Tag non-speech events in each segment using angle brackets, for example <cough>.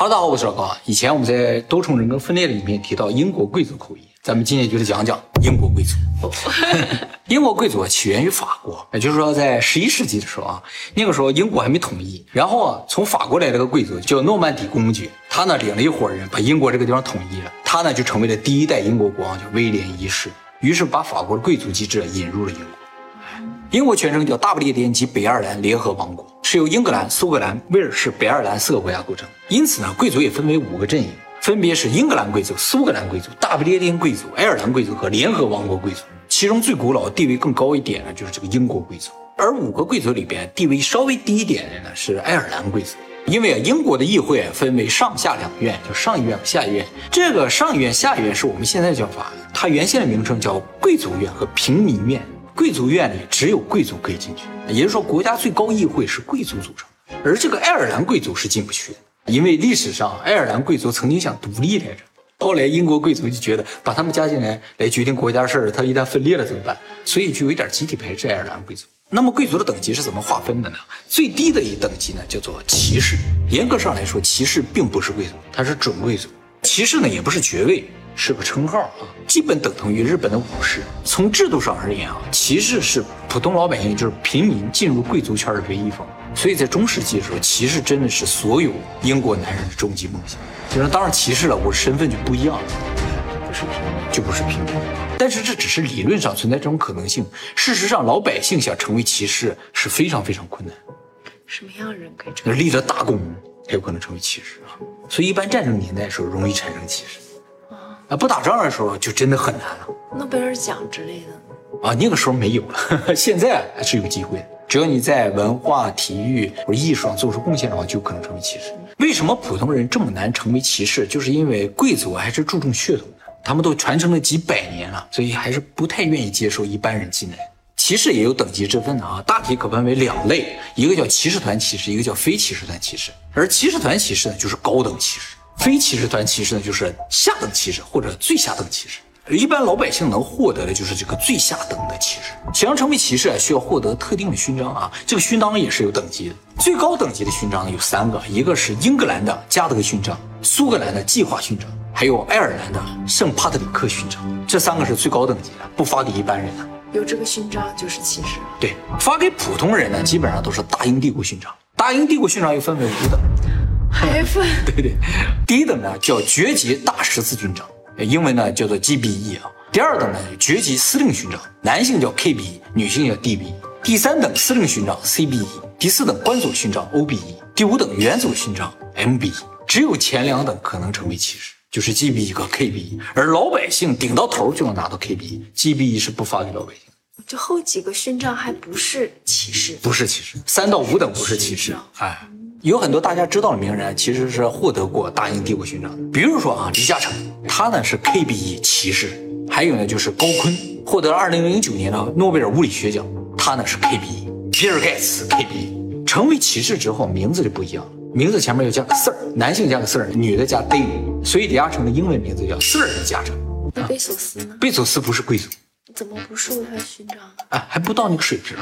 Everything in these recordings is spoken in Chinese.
Hello，大家好，我是老高。以前我们在多重人格分裂里面提到英国贵族口音，咱们今天就是讲讲英国贵族。<laughs> 英国贵族起源于法国，也就是说在十一世纪的时候啊，那个时候英国还没统一。然后啊，从法国来了个贵族叫诺曼底公爵，他呢领了一伙人把英国这个地方统一了，他呢就成为了第一代英国国王，叫威廉一世。于是把法国的贵族机制引入了英国。英国全称叫大不列颠及北爱尔兰联合王国，是由英格兰、苏格兰、威尔士、北爱尔兰四个国家构成。因此呢，贵族也分为五个阵营，分别是英格兰贵族、苏格兰贵族、大不列颠贵族、爱尔兰贵族和联合王国贵族。其中最古老、地位更高一点的，就是这个英国贵族。而五个贵族里边，地位稍微低一点的呢，是爱尔兰贵族。因为啊，英国的议会分为上下两院，叫上议院和下议院。这个上议院、下议院是我们现在叫法，它原先的名称叫贵族院和平民院。贵族院里只有贵族可以进去，也就是说，国家最高议会是贵族组成。而这个爱尔兰贵族是进不去的，因为历史上爱尔兰贵族曾经想独立来着，后来英国贵族就觉得把他们加进来来决定国家事儿，他一旦分裂了怎么办？所以就有点集体排斥爱尔兰贵族。那么贵族的等级是怎么划分的呢？最低的一等级呢叫做骑士，严格上来说，骑士并不是贵族，他是准贵族。骑士呢也不是爵位。是个称号啊，基本等同于日本的武士。从制度上而言啊，骑士是普通老百姓，就是平民进入贵族圈的唯一方。所以在中世纪的时候，骑士真的是所有英国男人的终极梦想。就是当上骑士了，我身份就不一样了，不是平民，就不是平民。但是这只是理论上存在这种可能性，事实上老百姓想成为骑士是非常非常困难。什么样的人可以成？立了大功才有可能成为骑士啊。所以一般战争年代的时候容易产生歧视。啊，不打仗的时候就真的很难了。诺贝尔奖之类的啊，那个时候没有了，<laughs> 现在还是有机会的。只要你在文化、体育或者艺术上做出贡献的话，就可能成为骑士。为什么普通人这么难成为骑士？就是因为贵族还是注重血统的，他们都传承了几百年了，所以还是不太愿意接受一般人进来。骑士也有等级之分的啊，大体可分为两类，一个叫骑士团骑士，一个叫非骑士团骑士。而骑士团骑士呢，就是高等骑士。非骑士团骑士呢，就是下等骑士或者最下等骑士。一般老百姓能获得的就是这个最下等的骑士。想要成为骑士啊，需要获得特定的勋章啊，这个勋章也是有等级的。最高等级的勋章有三个，一个是英格兰的加德勋章，苏格兰的计划勋章，还有爱尔兰的圣帕特里克勋章。这三个是最高等级的，不发给一般人的。有这个勋章就是骑士。对，发给普通人呢，基本上都是大英帝国勋章。大英帝国勋章又分为五等。还分 <laughs> 对对，第一等呢叫爵级大十字勋章，英文呢叫做 GBE 啊。第二等呢爵级司令勋章，男性叫 KBE，女性叫 DBE。第三等司令勋章 CBE，第四等官佐勋章 OBE，第五等元佐勋章 MBE。只有前两等可能成为骑士，就是 GBE 和 KBE，而老百姓顶到头就能拿到 KBE，GBE 是不发给老百姓。这后几个勋章还不是骑士，不是骑士，三到五等不是骑士，哎。有很多大家知道的名人，其实是获得过大英帝国勋章的。比如说啊，李嘉诚，他呢是 KBE 骑士；还有呢就是高锟，获得了2009年的诺贝尔物理学奖，他呢是 KBE。比尔盖茨 KBE，成为骑士之后名字就不一样了，名字前面要加个 Sir，男性加个 Sir，女的加 David，所以李嘉诚的英文名字叫 Sir 李嘉诚。那贝索斯呢？贝索斯不是贵族，怎么不授他勋章？啊，还不到那个水平。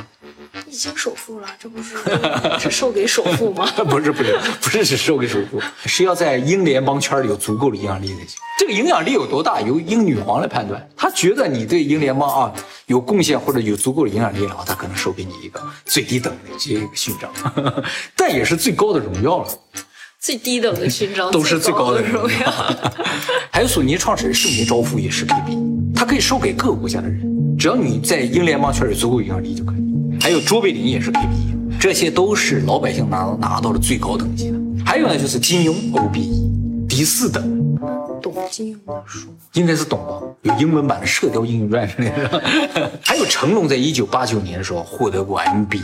已经首富了，这不是 <laughs> 只授给首富吗？<laughs> 不是不是不是只授给首富，是要在英联邦圈里有足够的影响力才行。这个影响力有多大，由英女皇来判断。她觉得你对英联邦啊有贡献或者有足够的影响力了，她可能授给你一个最低等的这个勋章，<laughs> 但也是最高的荣耀了。最低等的勋章都是最高的荣耀。<laughs> 还有索尼创始人盛名昭夫也是 KB，他可以授给各个国家的人，只要你在英联邦圈有足够影响力就可以。还有卓别林也是 KBE，这些都是老百姓拿拿到了最高等级的。还有呢，就是金庸 OBE，第四等。懂金庸的书？应该是懂吧？有英文版的《射雕英雄传》之类的。<laughs> 还有成龙在一九八九年的时候获得过 MBE？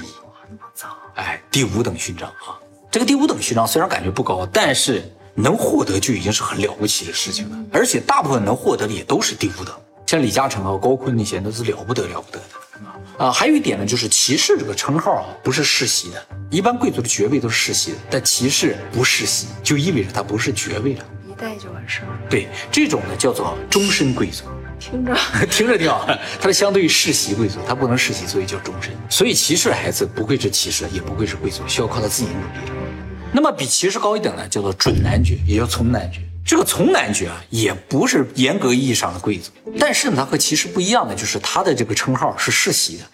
哎，第五等勋章啊。这个第五等勋章虽然感觉不高，但是能获得就已经是很了不起的事情了。而且大部分能获得的也都是第五等，像李嘉诚啊、高锟那些都是了不得了不得的。啊，还有一点呢，就是骑士这个称号啊，不是世袭的。一般贵族的爵位都是世袭的，但骑士不世袭，就意味着他不是爵位了，一代就完事儿了。对，这种呢叫做终身贵族。听着，<laughs> 听着挺好。它是相对于世袭贵族，它不能世袭，所以叫终身。所以骑士的孩子不愧是骑士，也不愧是贵族，需要靠他自己努力。那么比骑士高一等呢，叫做准男爵，也叫从男爵。这个从男爵啊，也不是严格意义上的贵族，但是呢，他和骑士不一样的就是他的这个称号是世袭的。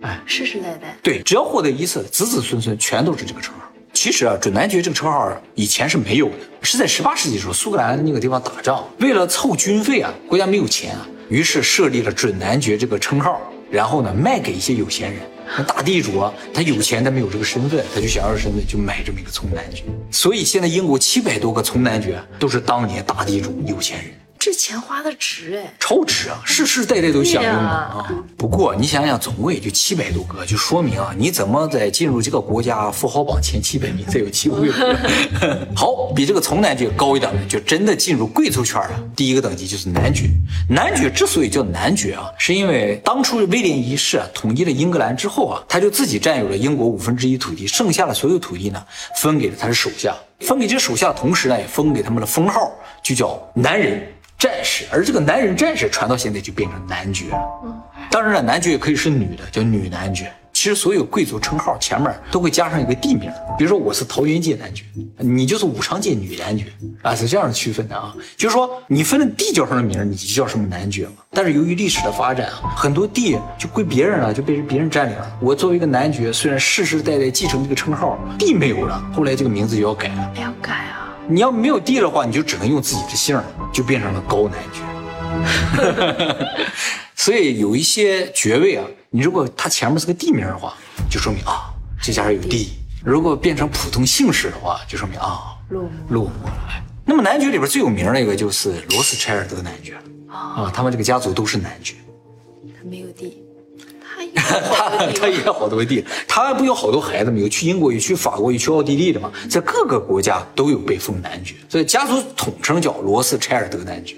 哎，世世代代，对，只要获得一次，子子孙孙全都是这个称号。其实啊，准男爵这个称号以前是没有的，是在十八世纪的时候，苏格兰那个地方打仗，为了凑军费啊，国家没有钱啊，于是设立了准男爵这个称号，然后呢，卖给一些有钱人。那大地主啊，他有钱，他没有这个身份，他就想要身份，就买这么一个从男爵。所以现在英国七百多个从男爵都是当年大地主、有钱人。这钱花的值哎，超值啊，世世代代都享用的啊。不过你想想，总共也就七百多个，就说明啊，你怎么在进入这个国家富豪榜前七百名才有机会？<laughs> 好，比这个从男爵高一等的，就真的进入贵族圈了。第一个等级就是男爵。男爵之所以叫男爵啊，是因为当初威廉一世啊统一了英格兰之后啊，他就自己占有了英国五分之一土地，剩下的所有土地呢，分给了他的手下。分给这手下的同时呢，也封给他们的封号，就叫男人。战士，而这个男人战士传到现在就变成男爵了。当然了，男爵也可以是女的，叫女男爵。其实所有贵族称号前面都会加上一个地名，比如说我是桃园界男爵，你就是武昌界女男爵啊，是这样区分的啊。就是说你分的地叫什么名，你就叫什么男爵嘛。但是由于历史的发展啊，很多地就归别人了，就被人别人占领了。我作为一个男爵，虽然世世代代继承这个称号，地没有了，后来这个名字就要改了。要改啊？你要没有地的话，你就只能用自己的姓，就变成了高男爵。<laughs> 所以有一些爵位啊，你如果它前面是个地名的话，就说明啊这家人有地；如果变成普通姓氏的话，就说明啊落寞落寞了。那么男爵里边最有名的一个就是罗斯柴尔德男爵啊，他们这个家族都是男爵。他没有地，他他也好多地，他不有好多孩子吗？有去英国，有去法国，有去奥地利的嘛，在各个国家都有被封男爵，所以家族统称叫罗斯柴尔德男爵。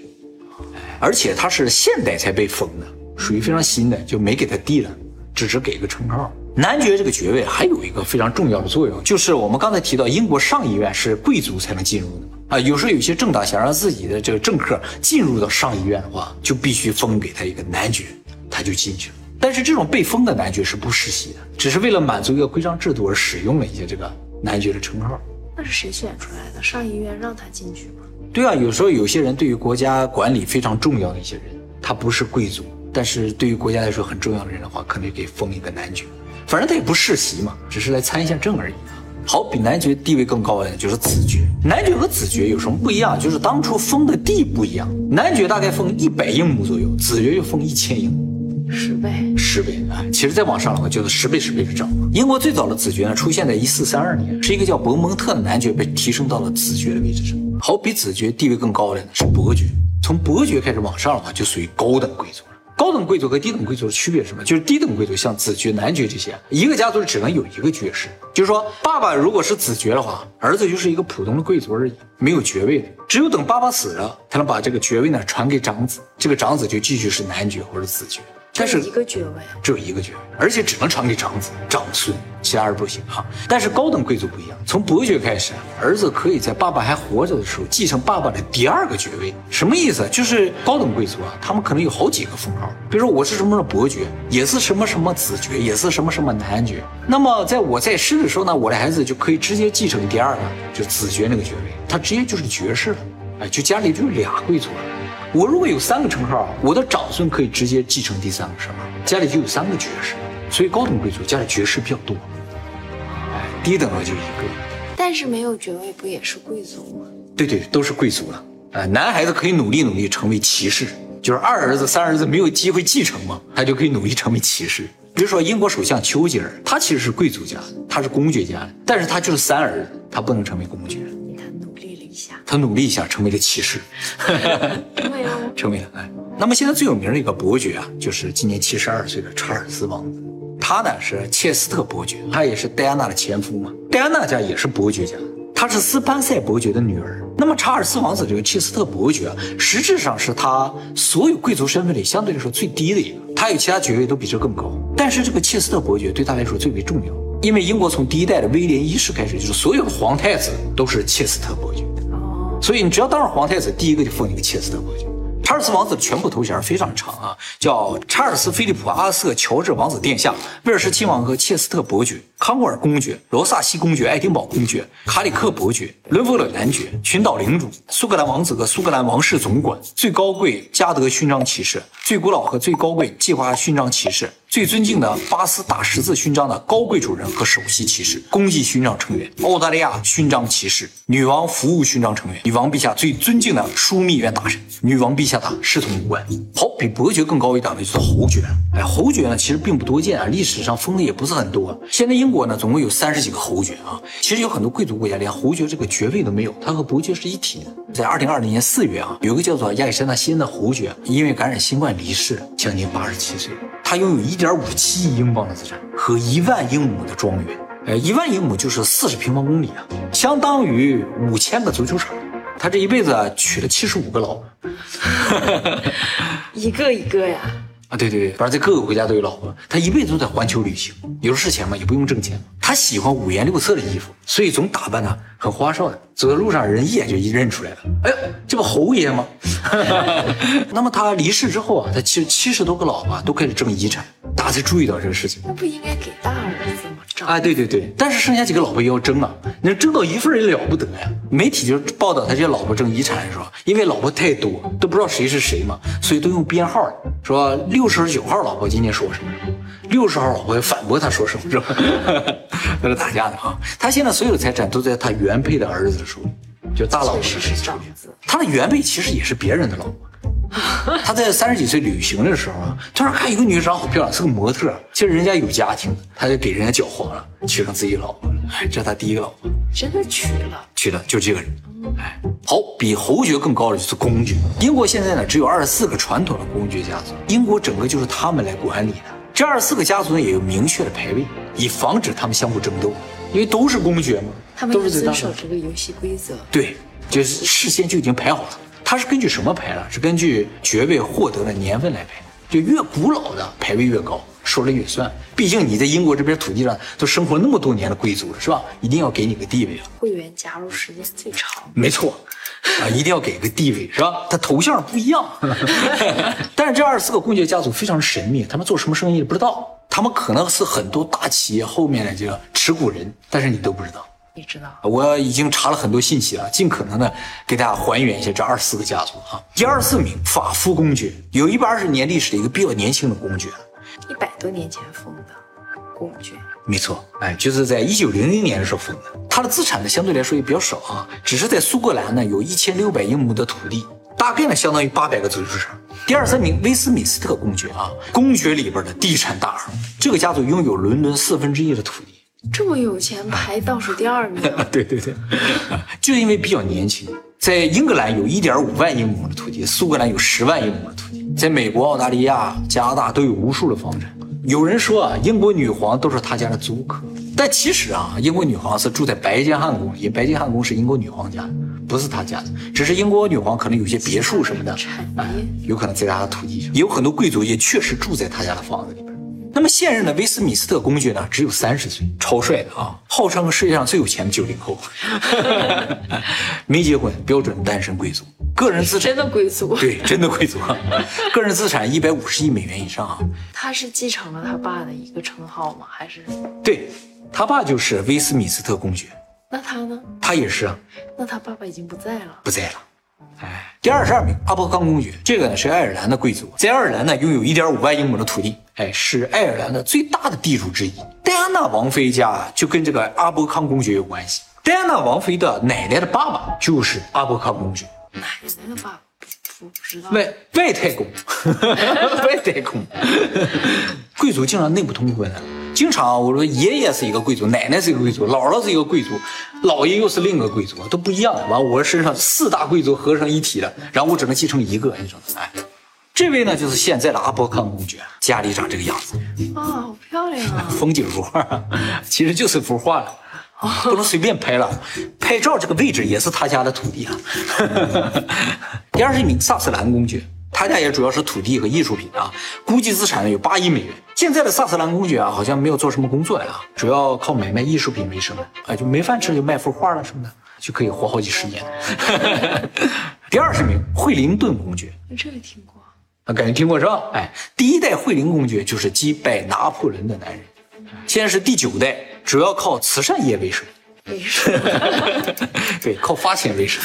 而且他是现代才被封的，属于非常新的，就没给他地了，只是给个称号。男爵这个爵位还有一个非常重要的作用，就是我们刚才提到，英国上议院是贵族才能进入的嘛。啊，有时候有些政党想让自己的这个政客进入到上议院的话，就必须封给他一个男爵，他就进去了。但是这种被封的男爵是不世袭的，只是为了满足一个规章制度而使用了一些这个男爵的称号。那是谁选出来的？上议院让他进去吗？对啊，有时候有些人对于国家管理非常重要的一些人，他不是贵族，但是对于国家来说很重要的人的话，可能就给封一个男爵。反正他也不世袭嘛，只是来参一下政而已啊。好，比男爵地位更高的就是子爵。男爵和子爵有什么不一样？就是当初封的地不一样。男爵大概封一百英亩左右，子爵就封一千英亩。十倍，十倍啊！其实再往上的话，就是十倍、十倍的涨。英国最早的子爵呢，出现在一四三二年，是一个叫伯蒙特的男爵被提升到了子爵的位置上。好，比子爵地位更高的呢是伯爵，从伯爵开始往上的话，就属于高等贵族了。高等贵族和低等贵族的区别是什么？就是低等贵族像子爵、男爵这些，一个家族只能有一个爵士，就是说爸爸如果是子爵的话，儿子就是一个普通的贵族而已，没有爵位的。只有等爸爸死了，才能把这个爵位呢传给长子，这个长子就继续是男爵或者子爵。但是只有一个爵位，只有一个爵位，而且只能传给长子、长孙，其他人不行哈。但是高等贵族不一样，从伯爵开始，儿子可以在爸爸还活着的时候继承爸爸的第二个爵位。什么意思？就是高等贵族啊，他们可能有好几个封号，比如说我是什么什么伯爵，也是什么什么子爵，也是什么什么男爵。那么在我在世的时候呢，我的孩子就可以直接继承第二个，就子爵那个爵位，他直接就是爵士了，哎，就家里就有俩贵族了。我如果有三个称号，我的长孙可以直接继承第三个称号，家里就有三个爵士，所以高等贵族家里爵士比较多，哎，低等的就一个。但是没有爵位不也是贵族吗？对对，都是贵族了。呃，男孩子可以努力努力成为骑士，就是二儿子、三儿子没有机会继承嘛，他就可以努力成为骑士。比如说英国首相丘吉尔，他其实是贵族家，他是公爵家的，但是他就是三儿子，他不能成为公爵，他努力了一下，他努力一下成为了骑士。<laughs> 成为？哎。那么现在最有名的一个伯爵啊，就是今年七十二岁的查尔斯王子。他呢是切斯特伯爵，他也是戴安娜的前夫嘛。戴安娜家也是伯爵家，他是斯潘塞伯爵的女儿。那么查尔斯王子这个切斯特伯爵啊，实质上是他所有贵族身份里相对来说最低的一个，他有其他爵位都比这更高。但是这个切斯特伯爵对他来说最为重要，因为英国从第一代的威廉一世开始，就是所有的皇太子都是切斯特伯爵。哦，所以你只要当上皇太子，第一个就封你个切斯特伯爵。查尔斯王子的全部头衔非常长啊，叫查尔斯·菲利普·阿瑟·乔治王子殿下、威尔士亲王和切斯特伯爵、康沃尔公爵、罗萨西公爵、爱丁堡公爵、卡里克伯爵、伦弗勒男爵、群岛领主、苏格兰王子和苏格兰王室总管、最高贵嘉德勋章骑士、最古老和最高贵计划勋章骑士。最尊敬的巴斯大十字勋章的高贵主人和首席骑士，公祭勋章成员，澳大利亚勋章骑士，女王服务勋章成员，女王陛下最尊敬的枢密院大臣，女王陛下的侍从官。好，比伯爵更高一档的就是侯爵。哎，侯爵呢其实并不多见啊，历史上封的也不是很多。现在英国呢总共有三十几个侯爵啊，其实有很多贵族国家连侯爵这个爵位都没有，他和伯爵是一体的。在二零二零年四月啊，有个叫做亚历山大西恩的侯爵因为感染新冠离世，将近八十七岁。他拥有一点五七亿英镑的资产和一万英亩的庄园，呃，一万英亩就是四十平方公里啊，相当于五千个足球场。他这一辈子娶了七十五个老婆，<laughs> 一个一个呀。啊，对对对，反正在各个国家都有老婆。他一辈子都在环球旅行，有是钱嘛，也不用挣钱。他喜欢五颜六色的衣服，所以总打扮的很花哨的，走在路上人一眼就一认出来了。哎呦，这不侯爷吗？<laughs> <laughs> 那么他离世之后啊，他其实七十多个老婆都开始挣遗产，大家才注意到这个事情。那不应该给大儿子吗？啊，对对对，但是剩下几个老婆也要争啊，能争到一份也了不得呀。媒体就报道他这些老婆争遗产的时候，因为老婆太多，都不知道谁是谁嘛，所以都用编号，说六十九号老婆今天说什么，六十号老婆反驳他说什么，是吧？<laughs> 在这打架呢啊。他现在所有的财产都在他原配的儿子手里，就大老婆确实是这样子。他的原配其实也是别人的老婆。<laughs> 他在三十几岁旅行的时候啊，突然看一个女长好漂亮，是个模特。其实人家有家庭，他就给人家搅黄了，娶上自己老婆了。哎，这是他第一个老婆，真的娶了，娶了就这个人。哎，好，比侯爵更高的就是公爵。英国现在呢只有二十四个传统的公爵家族，英国整个就是他们来管理的。这二十四个家族呢也有明确的排位，以防止他们相互争斗，因为都是公爵嘛，他们都是遵守这个游戏规则。对，就是事先就已经排好了。它是根据什么排呢？是根据爵位获得的年份来排，就越古老的排位越高，说了越算。毕竟你在英国这边土地上都生活那么多年的贵族了，是吧？一定要给你个地位啊。会员加入时间最长，没错，啊，一定要给个地位，是吧？他头像不一样，<laughs> 但是这二十四个公爵家族非常神秘，他们做什么生意不知道，他们可能是很多大企业后面的这个持股人，但是你都不知道。你知道，我已经查了很多信息了，尽可能的给大家还原一下这二十四个家族啊。第二十四名法夫公爵，有一百二十年历史的一个比较年轻的公爵，一百多年前封的公爵，没错，哎，就是在一九零零年的时候封的。他的资产呢相对来说也比较少啊，只是在苏格兰呢有一千六百英亩的土地，大概呢相当于八百个足球场。第二三名威斯敏斯特公爵啊，公爵里边的地产大亨，这个家族拥有伦敦四分之一的土地。这么有钱，排倒数第二名。<laughs> 对对对，就因为比较年轻，在英格兰有一点五万英亩的土地，苏格兰有十万英亩的土地，在美国、澳大利亚、加拿大都有无数的房产。有人说啊，英国女皇都是他家的租客，但其实啊，英国女皇是住在白金汉宫里，白金汉宫是英国女皇家，不是他家的。只是英国女皇可能有些别墅什么的，哎，有可能在他的土地上，也有很多贵族也确实住在他家的房子里边。那么现任的威斯敏斯特公爵呢，只有三十岁，超帅的啊，号称世界上最有钱的九零后，<laughs> 没结婚，标准单身贵族，个人资产真的贵族，对，真的贵族，<laughs> 个人资产一百五十亿美元以上啊。他是继承了他爸的一个称号吗？还是？对他爸就是威斯敏斯特公爵，那他呢？他也是啊，那他爸爸已经不在了，不在了。哎，第二十二名阿伯康公爵，这个呢是爱尔兰的贵族，在爱尔兰呢拥有一点五万英亩的土地，哎，是爱尔兰的最大的地主之一。戴安娜王妃家就跟这个阿伯康公爵有关系，戴安娜王妃的奶奶的爸爸就是阿伯康公爵，奶奶的爸爸我不知道。外外太公，外太公，<laughs> <laughs> 贵族竟然内部通婚啊。经常我说爷爷是一个贵族，奶奶是一个贵族，姥姥是一个贵族，姥爷又是另一个贵族，都不一样。完，我身上四大贵族合成一体的，然后我只能继承一个，你知道吗？哎，这位呢就是现在的阿波康公爵，家里长这个样子，啊，好漂亮啊！风景如画，其实就是幅画了，不能随便拍了。拍照这个位置也是他家的土地啊。<laughs> 第二是一名萨斯兰公爵。他家也主要是土地和艺术品啊，估计资产呢有八亿美元。现在的萨斯兰公爵啊，好像没有做什么工作呀，主要靠买卖艺术品为生啊，就没饭吃就卖幅画了什么的。就可以活好几十年。<laughs> 第二十名，惠灵顿公爵，这个听过。啊，感觉听过是吧？哎，第一代惠灵公爵就是击败拿破仑的男人，现在是第九代，主要靠慈善业为生。为生，对，靠发钱为生，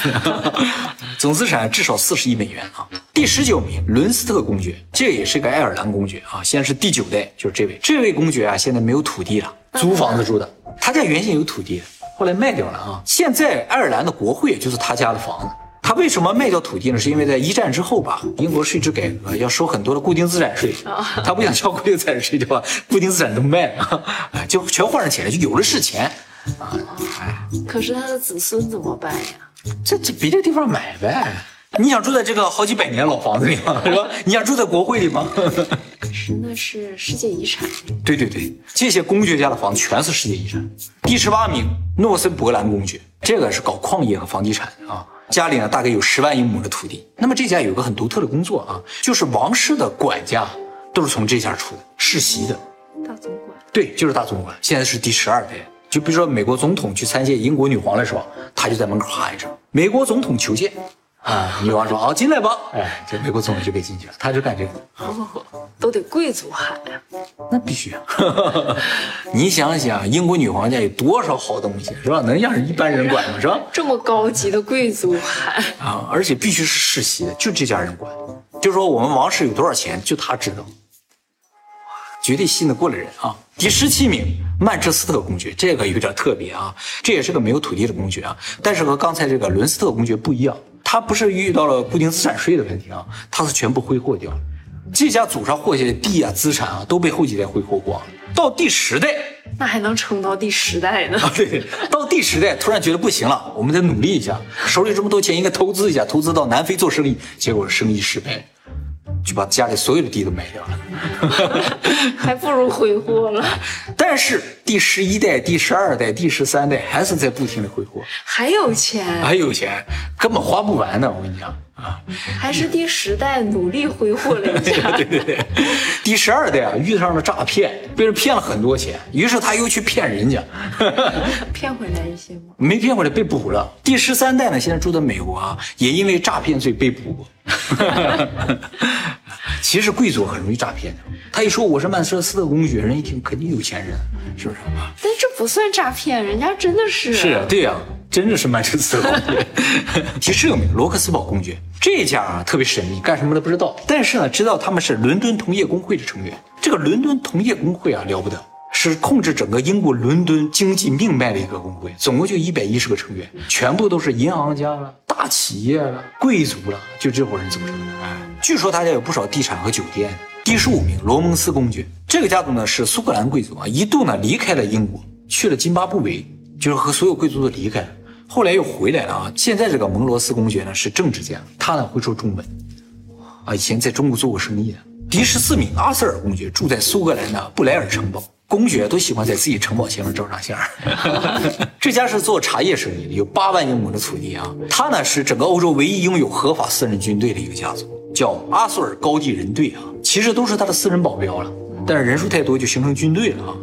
<laughs> 总资产至少四十亿美元啊。第十九名，伦斯特公爵，这也是个爱尔兰公爵啊。现在是第九代，就是这位，这位公爵啊，现在没有土地了，租房子住的。他家原先有土地，后来卖掉了啊。现在爱尔兰的国会就是他家的房子。他为什么卖掉土地呢？是因为在一战之后吧，英国税制改革要收很多的固定资产税，他不想交固定资产税，就把固定资产都卖了，就全换上钱了，就有的是钱。啊，哎，可是他的子孙怎么办呀？这这别的地方买呗。你想住在这个好几百年老房子里吗？是吧？你想住在国会里吗？<laughs> 可是那是世界遗产。对对对，这些公爵家的房子全是世界遗产。第十八名，诺森伯兰公爵，这个是搞矿业和房地产的啊，家里呢大概有十万英亩的土地。那么这家有个很独特的工作啊，就是王室的管家都是从这家出的，世袭的。大总管。对，就是大总管，现在是第十二代。就比如说美国总统去参见英国女皇的时候，他就在门口喊一声“美国总统求见”，啊，女王说好进来吧，哎，这美国总统就给进去了，他就干这个，都得贵族喊呀，那必须啊，<laughs> 你想想，英国女皇家有多少好东西是吧？能让一般人管吗？是吧？这么高级的贵族喊啊，而且必须是世袭的，就这家人管，就说我们王室有多少钱，就他知道。绝对信得过的人啊！第十七名，曼彻斯特公爵，这个有点特别啊，这也是个没有土地的公爵啊，但是和刚才这个伦斯特公爵不一样，他不是遇到了固定资产税的问题啊，他是全部挥霍掉了，这家祖上获下的地啊、资产啊，都被后几代挥霍光了。到第十代，那还能撑到第十代呢？啊，对，到第十代突然觉得不行了，我们得努力一下，手里这么多钱，应该投资一下，投资到南非做生意，结果生意失败。就把家里所有的地都卖掉了，<laughs> 还不如挥霍了。但是第十一代、第十二代、第十三代还是在不停的挥霍，还有钱，还有钱，根本花不完呢。我跟你讲啊，还是第十代努力挥霍了一下。<laughs> 对对对，第十二代啊遇上了诈骗，被人骗了很多钱，于是他又去骗人家，<laughs> 骗回来一些吗？没骗回来，被捕了。第十三代呢，现在住在美国啊，也因为诈骗罪被捕过。<laughs> 其实贵族很容易诈骗的。他一说我是曼彻斯特公爵，人一听肯定有钱人，是不是？但这不算诈骗，人家真的是。是啊，对呀，真的是曼彻斯特公爵。提示有名，罗克斯堡公爵这家啊特别神秘，干什么的不知道。但是呢，知道他们是伦敦同业工会的成员。这个伦敦同业工会啊了不得。是控制整个英国伦敦经济命脉的一个工会，总共就一百一十个成员，全部都是银行家了、大企业了、贵族了，就这伙人组成的。哎，据说他家有不少地产和酒店。第十五名，罗蒙斯公爵，这个家族呢是苏格兰贵族啊，一度呢离开了英国，去了津巴布韦，就是和所有贵族都离开，后来又回来了啊。现在这个蒙罗斯公爵呢是政治家，他呢会说中文，啊，以前在中国做过生意的。第十四名，阿瑟尔公爵住在苏格兰的布莱尔城堡。公爵都喜欢在自己城堡前面照张相。<laughs> 这家是做茶叶生意的，有八万英亩的土地啊。他呢是整个欧洲唯一拥有合法私人军队的一个家族，叫阿索尔高地人队啊。其实都是他的私人保镖了，但是人数太多就形成军队了啊。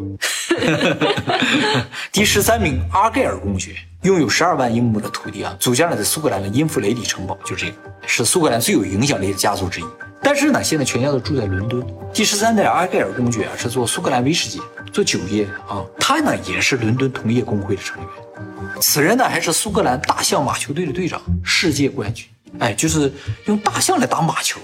<laughs> 第十三名，阿盖尔公爵拥有十二万英亩的土地啊，祖家呢在苏格兰的因弗雷里城堡，就是这个是苏格兰最有影响力的家族之一。但是呢，现在全家都住在伦敦。第十三代阿盖尔公爵啊，是做苏格兰威士忌、做酒业啊。他呢也是伦敦同业工会的成员。此人呢还是苏格兰大象马球队的队长，世界冠军。哎，就是用大象来打马球。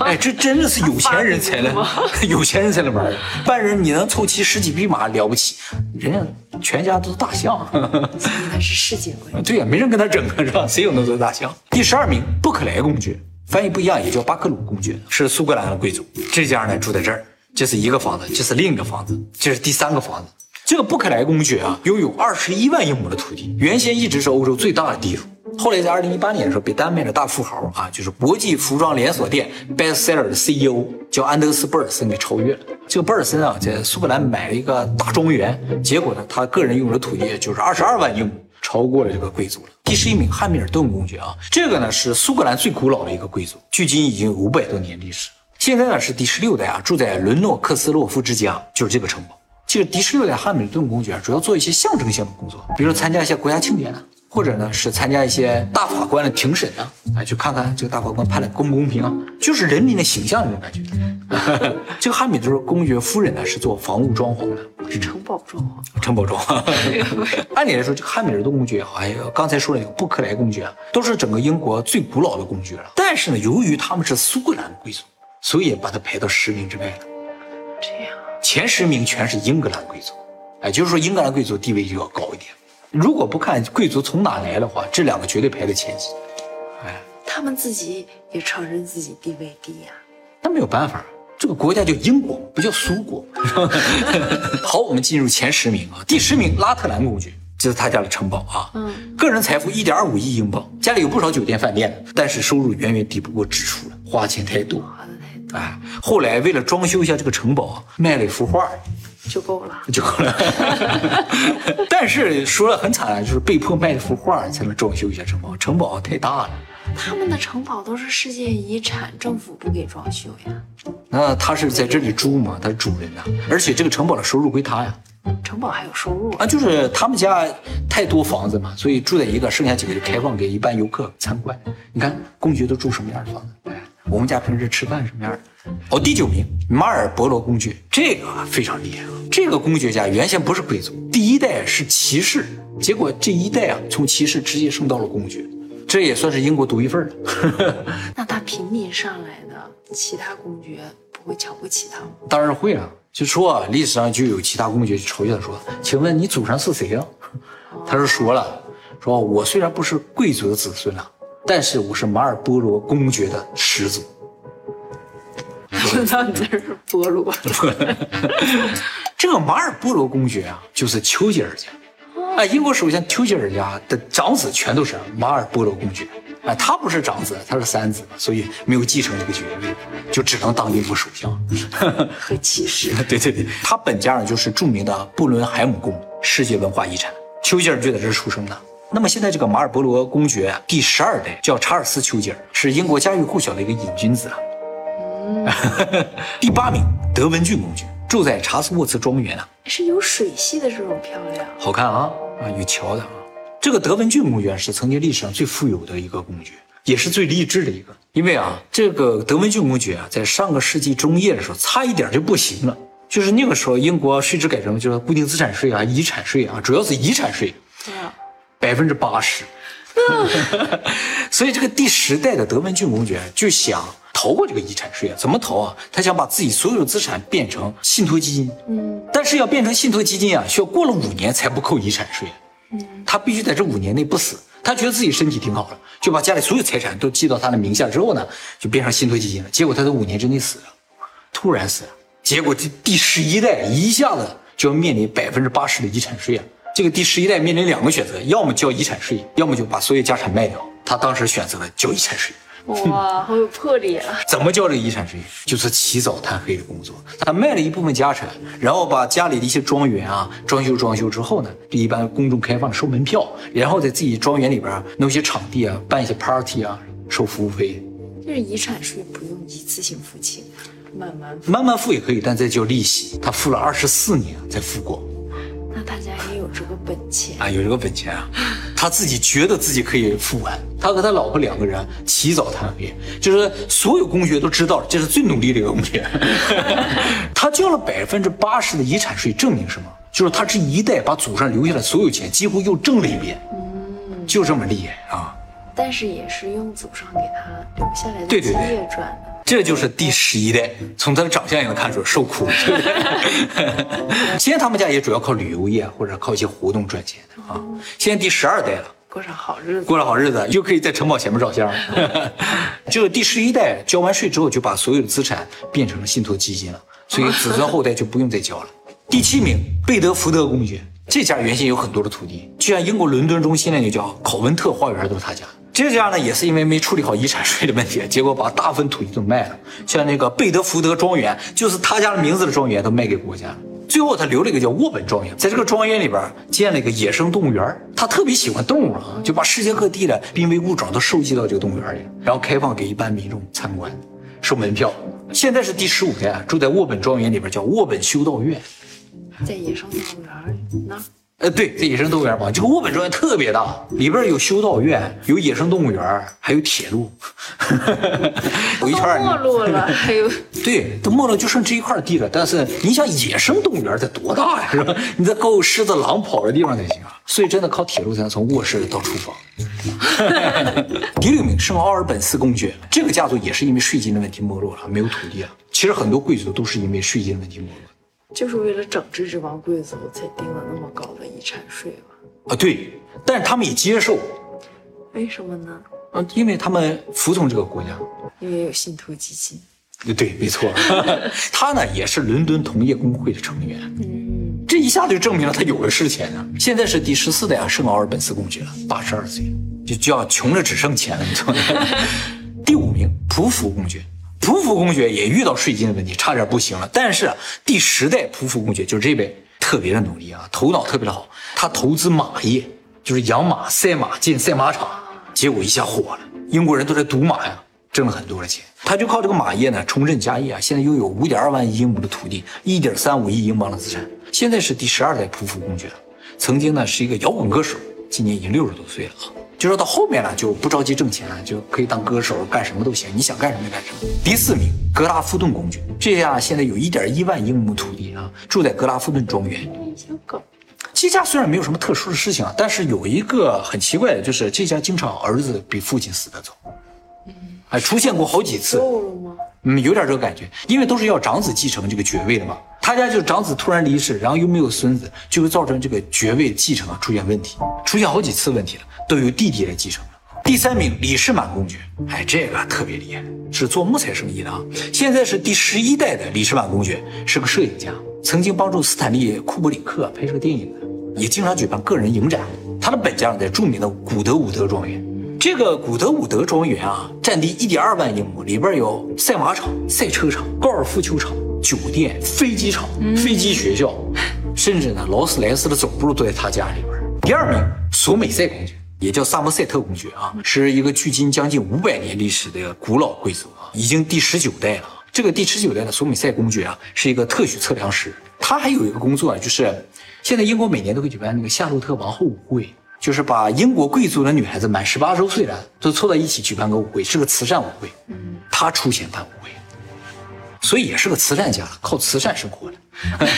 哎，这真的是有钱人才能 <laughs> <laughs> 有钱人才能玩。一般人你能凑齐十几匹马了不起，人家全家都是大象。<laughs> 那是世界冠军。对呀，没人跟他争啊，是吧？谁有那么多大象？第十二名，布克莱公爵。翻译不一样，也叫巴克鲁公爵，是苏格兰的贵族。这家呢住在这儿，这是一个房子，这是另一个房子，这是第三个房子。这个布克莱公爵啊，拥有二十一万英亩的土地，原先一直是欧洲最大的地主，后来在二零一八年的时候被丹麦的大富豪啊，就是国际服装连锁店 Bestseller 的 CEO 叫安德斯·贝尔森给超越了。这个贝尔森啊，在苏格兰买了一个大庄园，结果呢，他个人拥有的土地就是二十二万英亩。超过了这个贵族了。第十一名，汉密尔顿公爵啊，这个呢是苏格兰最古老的一个贵族，距今已经有五百多年历史。现在呢是第十六代啊，住在伦诺克斯洛夫之家，就是这个城堡。这个第十六代汉密尔顿公爵主要做一些象征性的工作，比如参加一些国家庆典啊，或者呢是参加一些大法官的庭审啊，哎，去看看这个大法官判的公不公平啊，就是人民的形象那种感觉。<laughs> 这个汉密尔公爵夫人呢是做房屋装潢的，是城堡装潢，城堡装潢。<laughs> 按理来说，这个汉密尔顿公爵啊，哎呀，刚才说了那个布克莱公爵啊，都是整个英国最古老的公爵了。但是呢，由于他们是苏格兰贵族，所以把他排到十名之外了。这样，前十名全是英格兰贵族，哎，就是说英格兰贵族地位就要高一点。如果不看贵族从哪来的话，这两个绝对排在前几。哎，他们自己也承认自己地位低呀。那没有办法，这个国家叫英国，不叫苏国。<laughs> 好，我们进入前十名啊。第十名，拉特兰公爵，这是他家的城堡啊。嗯，个人财富一点二五亿英镑，家里有不少酒店饭店，但是收入远远抵不过支出了，花钱太多。花的太多。哎，后来为了装修一下这个城堡，卖了一幅画，就够了。就够了。<laughs> 但是说了很惨啊，就是被迫卖一幅画才能装修一下城堡，城堡太大了。他们的城堡都是世界遗产，政府不给装修呀。那他是在这里住吗？他是主人呐，而且这个城堡的收入归他呀。城堡还有收入啊？就是他们家太多房子嘛，所以住在一个，剩下几个就开放给一般游客参观。你看公爵都住什么样的房子？哎，我们家平时吃饭什么样的？哦，第九名，马尔伯罗公爵，这个非常厉害啊！这个公爵家原先不是贵族，第一代是骑士，结果这一代啊，从骑士直接升到了公爵。这也算是英国独一份了。<laughs> 那他平民上来的，其他公爵不会瞧不起他吗？当然会啊，就说啊，历史上就有其他公爵嘲笑他说：“请问你祖上是谁呀？”他是说了，说我虽然不是贵族的子孙啊，但是我是马尔波罗公爵的始祖。<laughs> 知道你那是波罗。这个马尔波罗公爵啊，就是丘吉尔家。哎，英国首相丘吉尔家的长子全都是马尔波罗公爵。哎，他不是长子，他是三子，所以没有继承这个爵位，就只能当英国首相。和骑士。对对对，他本家呢就是著名的布伦海姆宫，世界文化遗产。丘吉尔就在这儿出生的。那么现在这个马尔伯罗公爵第十二代叫查尔斯丘吉尔，是英国家喻户晓的一个瘾君子啊。<laughs> 第八名，德文郡公爵住在查斯沃茨庄园啊，是有水系的这种漂亮，好看啊啊，有桥的啊。这个德文郡公爵是曾经历史上最富有的一个公爵，也是最励志的一个。因为啊，这个德文郡公爵啊，在上个世纪中叶的时候，差一点就不行了。就是那个时候，英国税制改成就是固定资产税啊、遗产税啊，主要是遗产税，百分之八十。<laughs> 所以这个第十代的德文郡公爵就想。逃过这个遗产税啊？怎么逃啊？他想把自己所有的资产变成信托基金。嗯，但是要变成信托基金啊，需要过了五年才不扣遗产税。嗯，他必须在这五年内不死。他觉得自己身体挺好了，就把家里所有财产都记到他的名下之后呢，就变成信托基金了。结果他在五年之内死了，突然死了。结果这第十一代一下子就要面临百分之八十的遗产税啊！这个第十一代面临两个选择，要么交遗产税，要么就把所有家产卖掉。他当时选择了交遗产税。哇，好有魄力啊！<laughs> 怎么交这个遗产税？就是起早贪黑的工作。他卖了一部分家产，然后把家里的一些庄园啊装修装修之后呢，就一般公众开放收门票，然后在自己庄园里边弄些场地啊，办一些 party 啊，收服务费。就是遗产税不用一次性付清，慢慢慢慢付也可以，但再交利息。他付了二十四年才付过。家也有这个本钱啊，有这个本钱啊。他自己觉得自己可以付完，他和他老婆两个人起早贪黑，就是所有公爵都知道这是最努力的一个公爵。<laughs> 他交了百分之八十的遗产税，证明什么？就是他这一代把祖上留下的所有钱几乎又挣了一遍，嗯，就这么厉害啊！但是也是用祖上给他留下来的基业赚的。这就是第十一代，从他的长相也能看出受苦。<laughs> 现在他们家也主要靠旅游业或者靠一些活动赚钱的啊。现在第十二代了，过上好日子，过上好日子又可以在城堡前面照相。就 <laughs> 是第十一代交完税之后，就把所有的资产变成了信托基金了，所以子孙后代就不用再交了。第七名，贝德福德公爵，这家原先有很多的土地，就像英国伦敦中心那个叫考文特花园都是他家。这家呢也是因为没处理好遗产税的问题，结果把大部分土地都卖了，像那个贝德福德庄园，就是他家的名字的庄园，都卖给国家。最后他留了一个叫沃本庄园，在这个庄园里边建了一个野生动物园。他特别喜欢动物啊，就把世界各地的濒危物种都收集到这个动物园里，然后开放给一般民众参观，收门票。现在是第十五代，住在沃本庄园里边，叫沃本修道院，在野生动物园那呃，对，在野生动物园旁，这个沃本庄园特别大，里边有修道院，有野生动物园，还有铁路，有一圈没落了，还有 <laughs> 对，都没落，就剩这一块地了。但是你想，野生动物园得多大呀，是吧？你得够狮子、狼跑的地方才行啊。所以真的靠铁路才能从卧室到厨房。<laughs> 第六名，圣奥尔本斯公爵，这个家族也是因为税金的问题没落了，没有土地了。其实很多贵族都是因为税金的问题没落的。就是为了整治这帮贵族才定了那么高的遗产税吧？啊，对，但是他们也接受，为什么呢？嗯，因为他们服从这个国家。因为有信托基金。对，没错，<laughs> 他呢也是伦敦同业工会的成员。嗯，这一下子就证明了他有的是钱啊！现在是第十四代啊，圣奥尔本斯公爵了，八十二岁就，就要穷的只剩钱了，你知道吗？<laughs> 第五名，普福公爵。匍匐公爵也遇到税金的问题，差点不行了。但是第十代匍匐公爵就是这位，特别的努力啊，头脑特别的好。他投资马业，就是养马、赛马，进赛马场，结果一下火了。英国人都在赌马呀，挣了很多的钱。他就靠这个马业呢，重振家业啊，现在拥有五点二万亿英亩的土地，一点三五亿英镑的资产。现在是第十二代匍匐公爵，曾经呢是一个摇滚歌手，今年已经六十多岁了啊。就说到后面了，就不着急挣钱了，就可以当歌手，干什么都行，你想干什么就干什么。第四名，格拉夫顿公爵，这家现在有一点一万英亩土地啊，住在格拉夫顿庄园。小狗。这家虽然没有什么特殊的事情啊，但是有一个很奇怪的，就是这家经常儿子比父亲死得早，嗯哎，出现过好几次。嗯，有点这个感觉，因为都是要长子继承这个爵位的嘛。他家就是长子突然离世，然后又没有孙子，就会造成这个爵位继承啊出现问题，出现好几次问题了，都由弟弟来继承了。第三名李士满公爵，哎，这个特别厉害，是做木材生意的啊。现在是第十一代的李士满公爵，是个摄影家，曾经帮助斯坦利·库布里克拍摄电影的，也经常举办个人影展。他的本家在著名的古德伍德庄园。这个古德伍德庄园啊，占地一点二万英亩，里边有赛马场、赛车场、高尔夫球场、酒店、飞机场、飞机学校，甚至呢，劳斯莱斯的总部都在他家里边。第二名，索美塞公爵，也叫萨默塞特公爵啊，是一个距今将近五百年历史的古老贵族啊，已经第十九代了。这个第十九代的索米塞公爵啊，是一个特许测量师，他还有一个工作啊，就是现在英国每年都会举办那个夏洛特王后舞会。就是把英国贵族的女孩子满十八周岁了，都凑到一起举办个舞会，是个慈善舞会。嗯，他出钱办所以也是个慈善家，靠慈善生活的。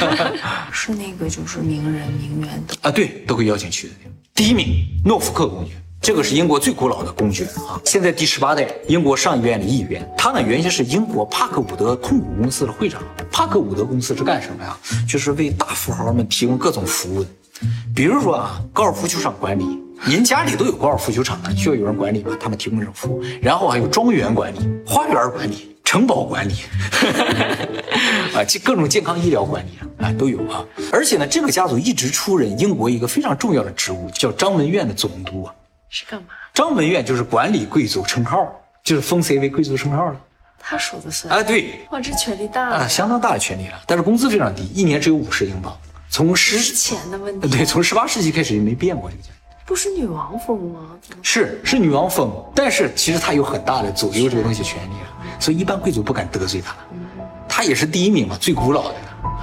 <laughs> 是那个就是名人名媛的。啊，对，都会邀请去的。第一名，诺福克公爵，这个是英国最古老的公爵啊，现在第十八代英国上议院的议员。他呢，原先是英国帕克伍德控股公司的会长。帕克伍德公司是干什么呀？就是为大富豪们提供各种服务的。比如说啊，高尔夫球场管理，您家里都有高尔夫球场了，需要有人管理吗？他们提供这种服务。然后还有庄园管理、花园管理、城堡管理，<laughs> 啊，这各种健康医疗管理啊，啊都有啊。而且呢，这个家族一直出任英国一个非常重要的职务，叫张文院的总督啊。是干嘛？张文院就是管理贵族称号，就是封谁为贵族称号了。他说的算啊，对，哇，这权力大啊，相当大的权力了，但是工资非常低，一年只有五十英镑。从是十钱的问题。对，从十八世纪开始就没变过这个价。不是女王封吗？是是女王封，但是其实她有很大的左右这个东西权利了，所以一般贵族不敢得罪他。他也是第一名嘛，最古老的，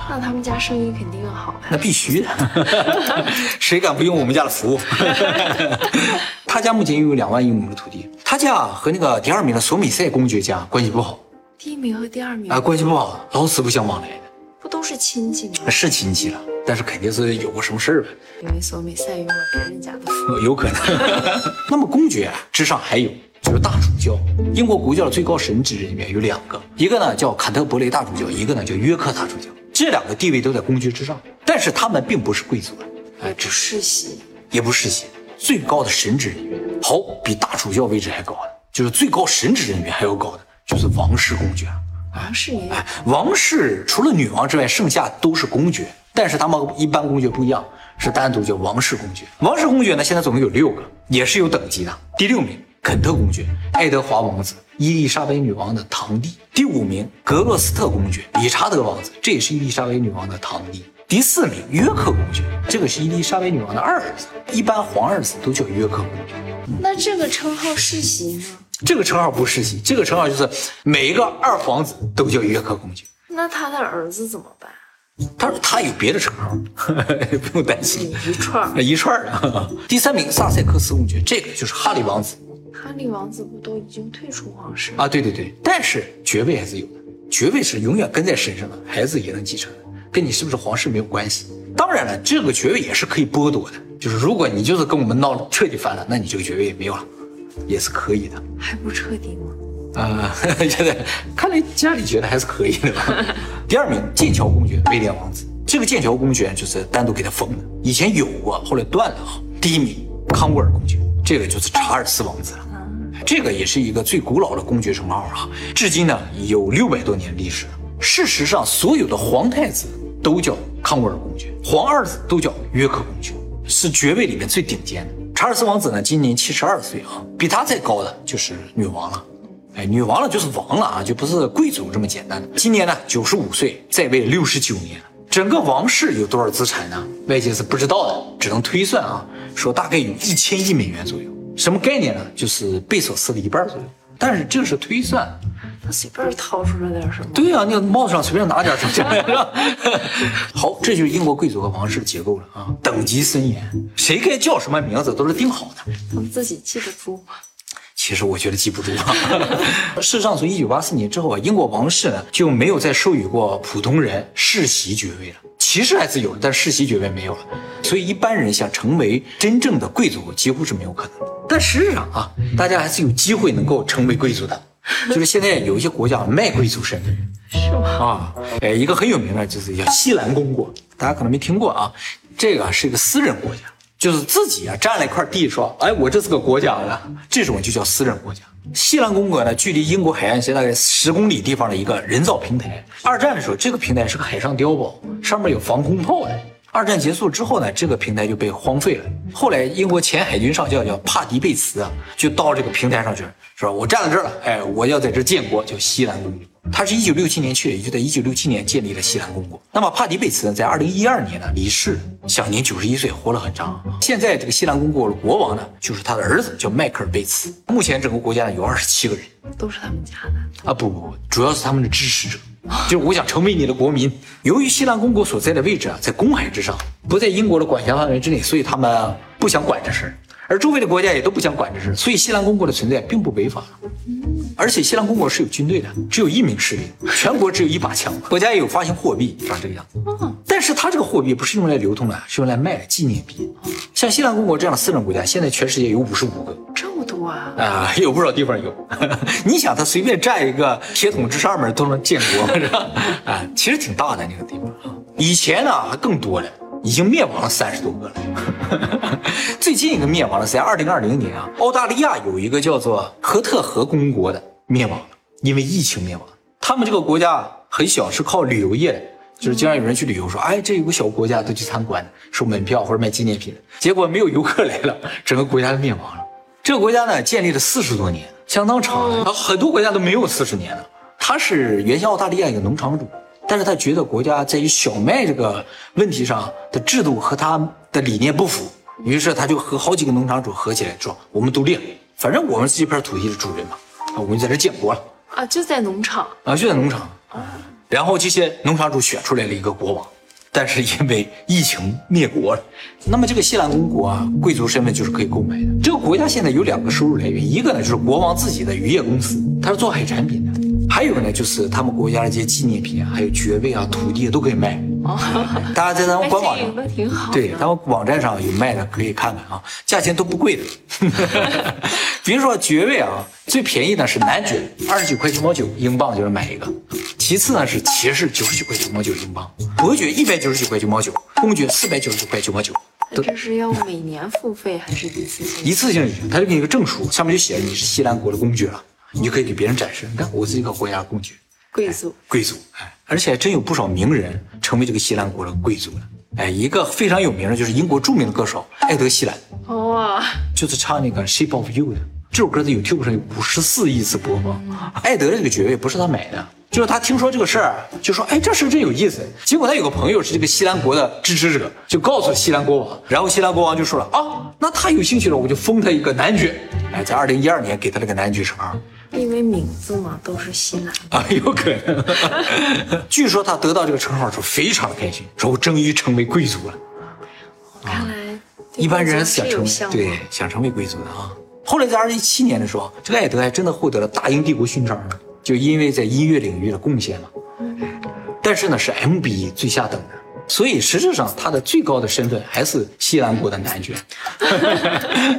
那他们家生意肯定好呀。那必须的，<laughs> 谁敢不用我们家的服务？<laughs> 他家目前拥有两万英亩的土地，他家和那个第二名的索米塞公爵家关系不好第一名和第二名啊，关系不好，老死不相往来的，不都是亲戚吗？是亲戚了，但是肯定是有过什么事儿呗。因为索米塞用了别人家的服务。呃 <laughs> 有可能。那么公爵啊之上还有就是大主教，英国国教的最高神职人员有两个，一个呢叫坎特伯雷大主教，一个呢叫约克大主教。这两个地位都在公爵之上，但是他们并不是贵族啊，哎，只世袭，也不世袭，最高的神职人员。好，比大主教位置还高的，就是最高神职人员还要高的，就是王室公爵。王室也有哎，王室除了女王之外，剩下都是公爵，但是他们一般公爵不一样，是单独叫王室公爵。王室公爵呢，现在总共有六个，也是有等级的。第六名，肯特公爵，爱德华王子，伊丽莎白女王的堂弟。第五名，格洛斯特公爵，理查德王子，这也是伊丽莎白女王的堂弟。第四名，约克公爵，这个是伊丽莎白女王的二儿子，一般皇儿子都叫约克公爵。那这个称号世袭吗？这个称号不世袭，这个称号就是每一个二皇子都叫约克公爵。那他的儿子怎么办？他说他有别的称号，<laughs> 不用担心。一串儿。一串儿的。第三名萨塞克斯公爵，这个就是哈利王子哈利王子不都已经退出皇室？啊，对对对，但是爵位还是有的，爵位是永远跟在身上的，孩子也能继承的，跟你是不是皇室没有关系。当然了，这个爵位也是可以剥夺的，就是如果你就是跟我们闹彻底翻了，那你这个爵位也没有了，也是可以的。还不彻底吗？啊，<laughs> 现在看来家里觉得还是可以的吧。第二名，剑桥公爵威廉王子，这个剑桥公爵就是单独给他封的，以前有过，后来断了哈。第一名，康沃尔公爵，这个就是查尔斯王子了，这个也是一个最古老的公爵称号啊，至今呢有六百多年历史。事实上，所有的皇太子都叫康沃尔公爵，皇二子都叫约克公爵，是爵位里面最顶尖的。查尔斯王子呢，今年七十二岁啊，比他再高的就是女王了。哎，女王了就是王了啊，就不是贵族这么简单的。今年呢，九十五岁，在位六十九年。整个王室有多少资产呢？外界是不知道的，只能推算啊，说大概有一千亿美元左右。什么概念呢？就是贝索斯的一半左右。但是这是推算。他随便掏出来点什么？对呀、你帽子上随便拿点什么下来，是吧？好，这就是英国贵族和王室的结构了啊，等级森严，谁该叫什么名字都是定好的。他们自己记得住吗？其实我觉得记不住啊。<laughs> 事实上，从一九八四年之后啊，英国王室呢就没有再授予过普通人世袭爵位了。骑士还是有的，但世袭爵位没有了。所以一般人想成为真正的贵族几乎是没有可能的。但实际上啊，大家还是有机会能够成为贵族的。就是现在有一些国家卖贵族身份，是吗？啊，哎，一个很有名的就是叫西兰公国，大家可能没听过啊。这个是一个私人国家，就是自己啊占了一块地，说，哎，我这是个国家了，这种就叫私人国家。西兰公国呢，距离英国海岸线大概十公里地方的一个人造平台。二战的时候，这个平台是个海上碉堡，上面有防空炮的。二战结束之后呢，这个平台就被荒废了。后来，英国前海军上校叫帕迪贝茨啊，就到这个平台上去，说我站在这儿了，哎，我要在这儿建国，叫西兰公国。他是一九六七年去的，也就在一九六七年建立了西兰公国。那么帕迪贝茨呢，在二零一二年呢离世，享年九十一岁，活了很长。现在这个西兰公国的国王呢，就是他的儿子，叫迈克尔贝茨。目前整个国家呢有二十七个人都是他们家的。啊，不不不，主要是他们的支持者。就是我想成为你的国民。由于西兰公国所在的位置啊，在公海之上，不在英国的管辖范围之内，所以他们不想管这事儿，而周围的国家也都不想管这事儿，所以西兰公国的存在并不违法。而且西兰公国是有军队的，只有一名士兵，全国只有一把枪，国家也有发行货币，长这个样子。但是它这个货币不是用来流通的，是用来卖的纪念币。像西兰公国这样的私人国家，现在全世界有五十五个。啊！啊，有不少地方有。<laughs> 你想，他随便占一个铁桶之上面都能建国，<laughs> 是吧？啊，其实挺大的那个地方。以前呢还更多了，已经灭亡了三十多个了。<laughs> 最近一个灭亡的是在二零二零年啊，澳大利亚有一个叫做赫特河公国的灭亡了，因为疫情灭亡。他们这个国家很小，是靠旅游业的。就是经常有人去旅游，说，哎，这有个小国家，都去参观，收门票或者卖纪念品，结果没有游客来了，整个国家就灭亡了。这个国家呢，建立了四十多年，相当长了。很多国家都没有四十年了。他是原先澳大利亚一个农场主，但是他觉得国家在于小麦这个问题上的制度和他的理念不符，于是他就和好几个农场主合起来说，我们独立了，反正我们是这片土地的主人嘛，啊，我们在这建国了啊，就在农场。啊，就在农场。然后这些农场主选出来了一个国王，但是因为疫情灭国了。那么这个西兰公国啊，贵族身份就是可以购买的。这个国家现在有两个收入来源，一个呢就是国王自己的渔业公司，他是做海产品的；还有呢就是他们国家的这些纪念品啊，还有爵位啊、土地都可以卖。哦大家在咱们官网上挺好对，咱们网站上有卖的，可以看看啊，价钱都不贵的。<laughs> 比如说爵位啊，最便宜的是男爵，二十九块九毛九英镑就能买一个；其次呢是骑士，九十九块九毛九英镑；伯爵一百九十九块九毛九，公爵四百九十九块九毛九。这是要每年付费还是一次性？一次性的，他就给你个证书，上面就写着你是西兰国的公爵了，你就可以给别人展示。你看，我是一个国家公爵。贵族贵族，哎，而且还真有不少名人成为这个西兰国的贵族了。哎，一个非常有名的就是英国著名的歌手艾德·希兰，哇，就是唱那个《Shape of You》的。这首歌在 YouTube 上有五十四亿次播放。<laughs> 艾德这个爵位不是他买的，就是他听说这个事儿，就说哎这事儿真有意思。结果他有个朋友是这个西兰国的支持者，就告诉西兰国王，然后西兰国王就说了啊，那他有兴趣了，我就封他一个男爵。哎，在二零一二年给他了个男爵称号。因为名字嘛都是西南，啊，有可能。<laughs> 据说他得到这个称号的时候非常的开心，说我终于成为贵族了。看来对一般人想成为对想成为贵族的啊。后来在二零一七年的时候，这个艾德还真的获得了大英帝国勋章呢，就因为在音乐领域的贡献嘛。但是呢，是 MB 最下等的，所以实质上他的最高的身份还是西兰国的男爵。<laughs>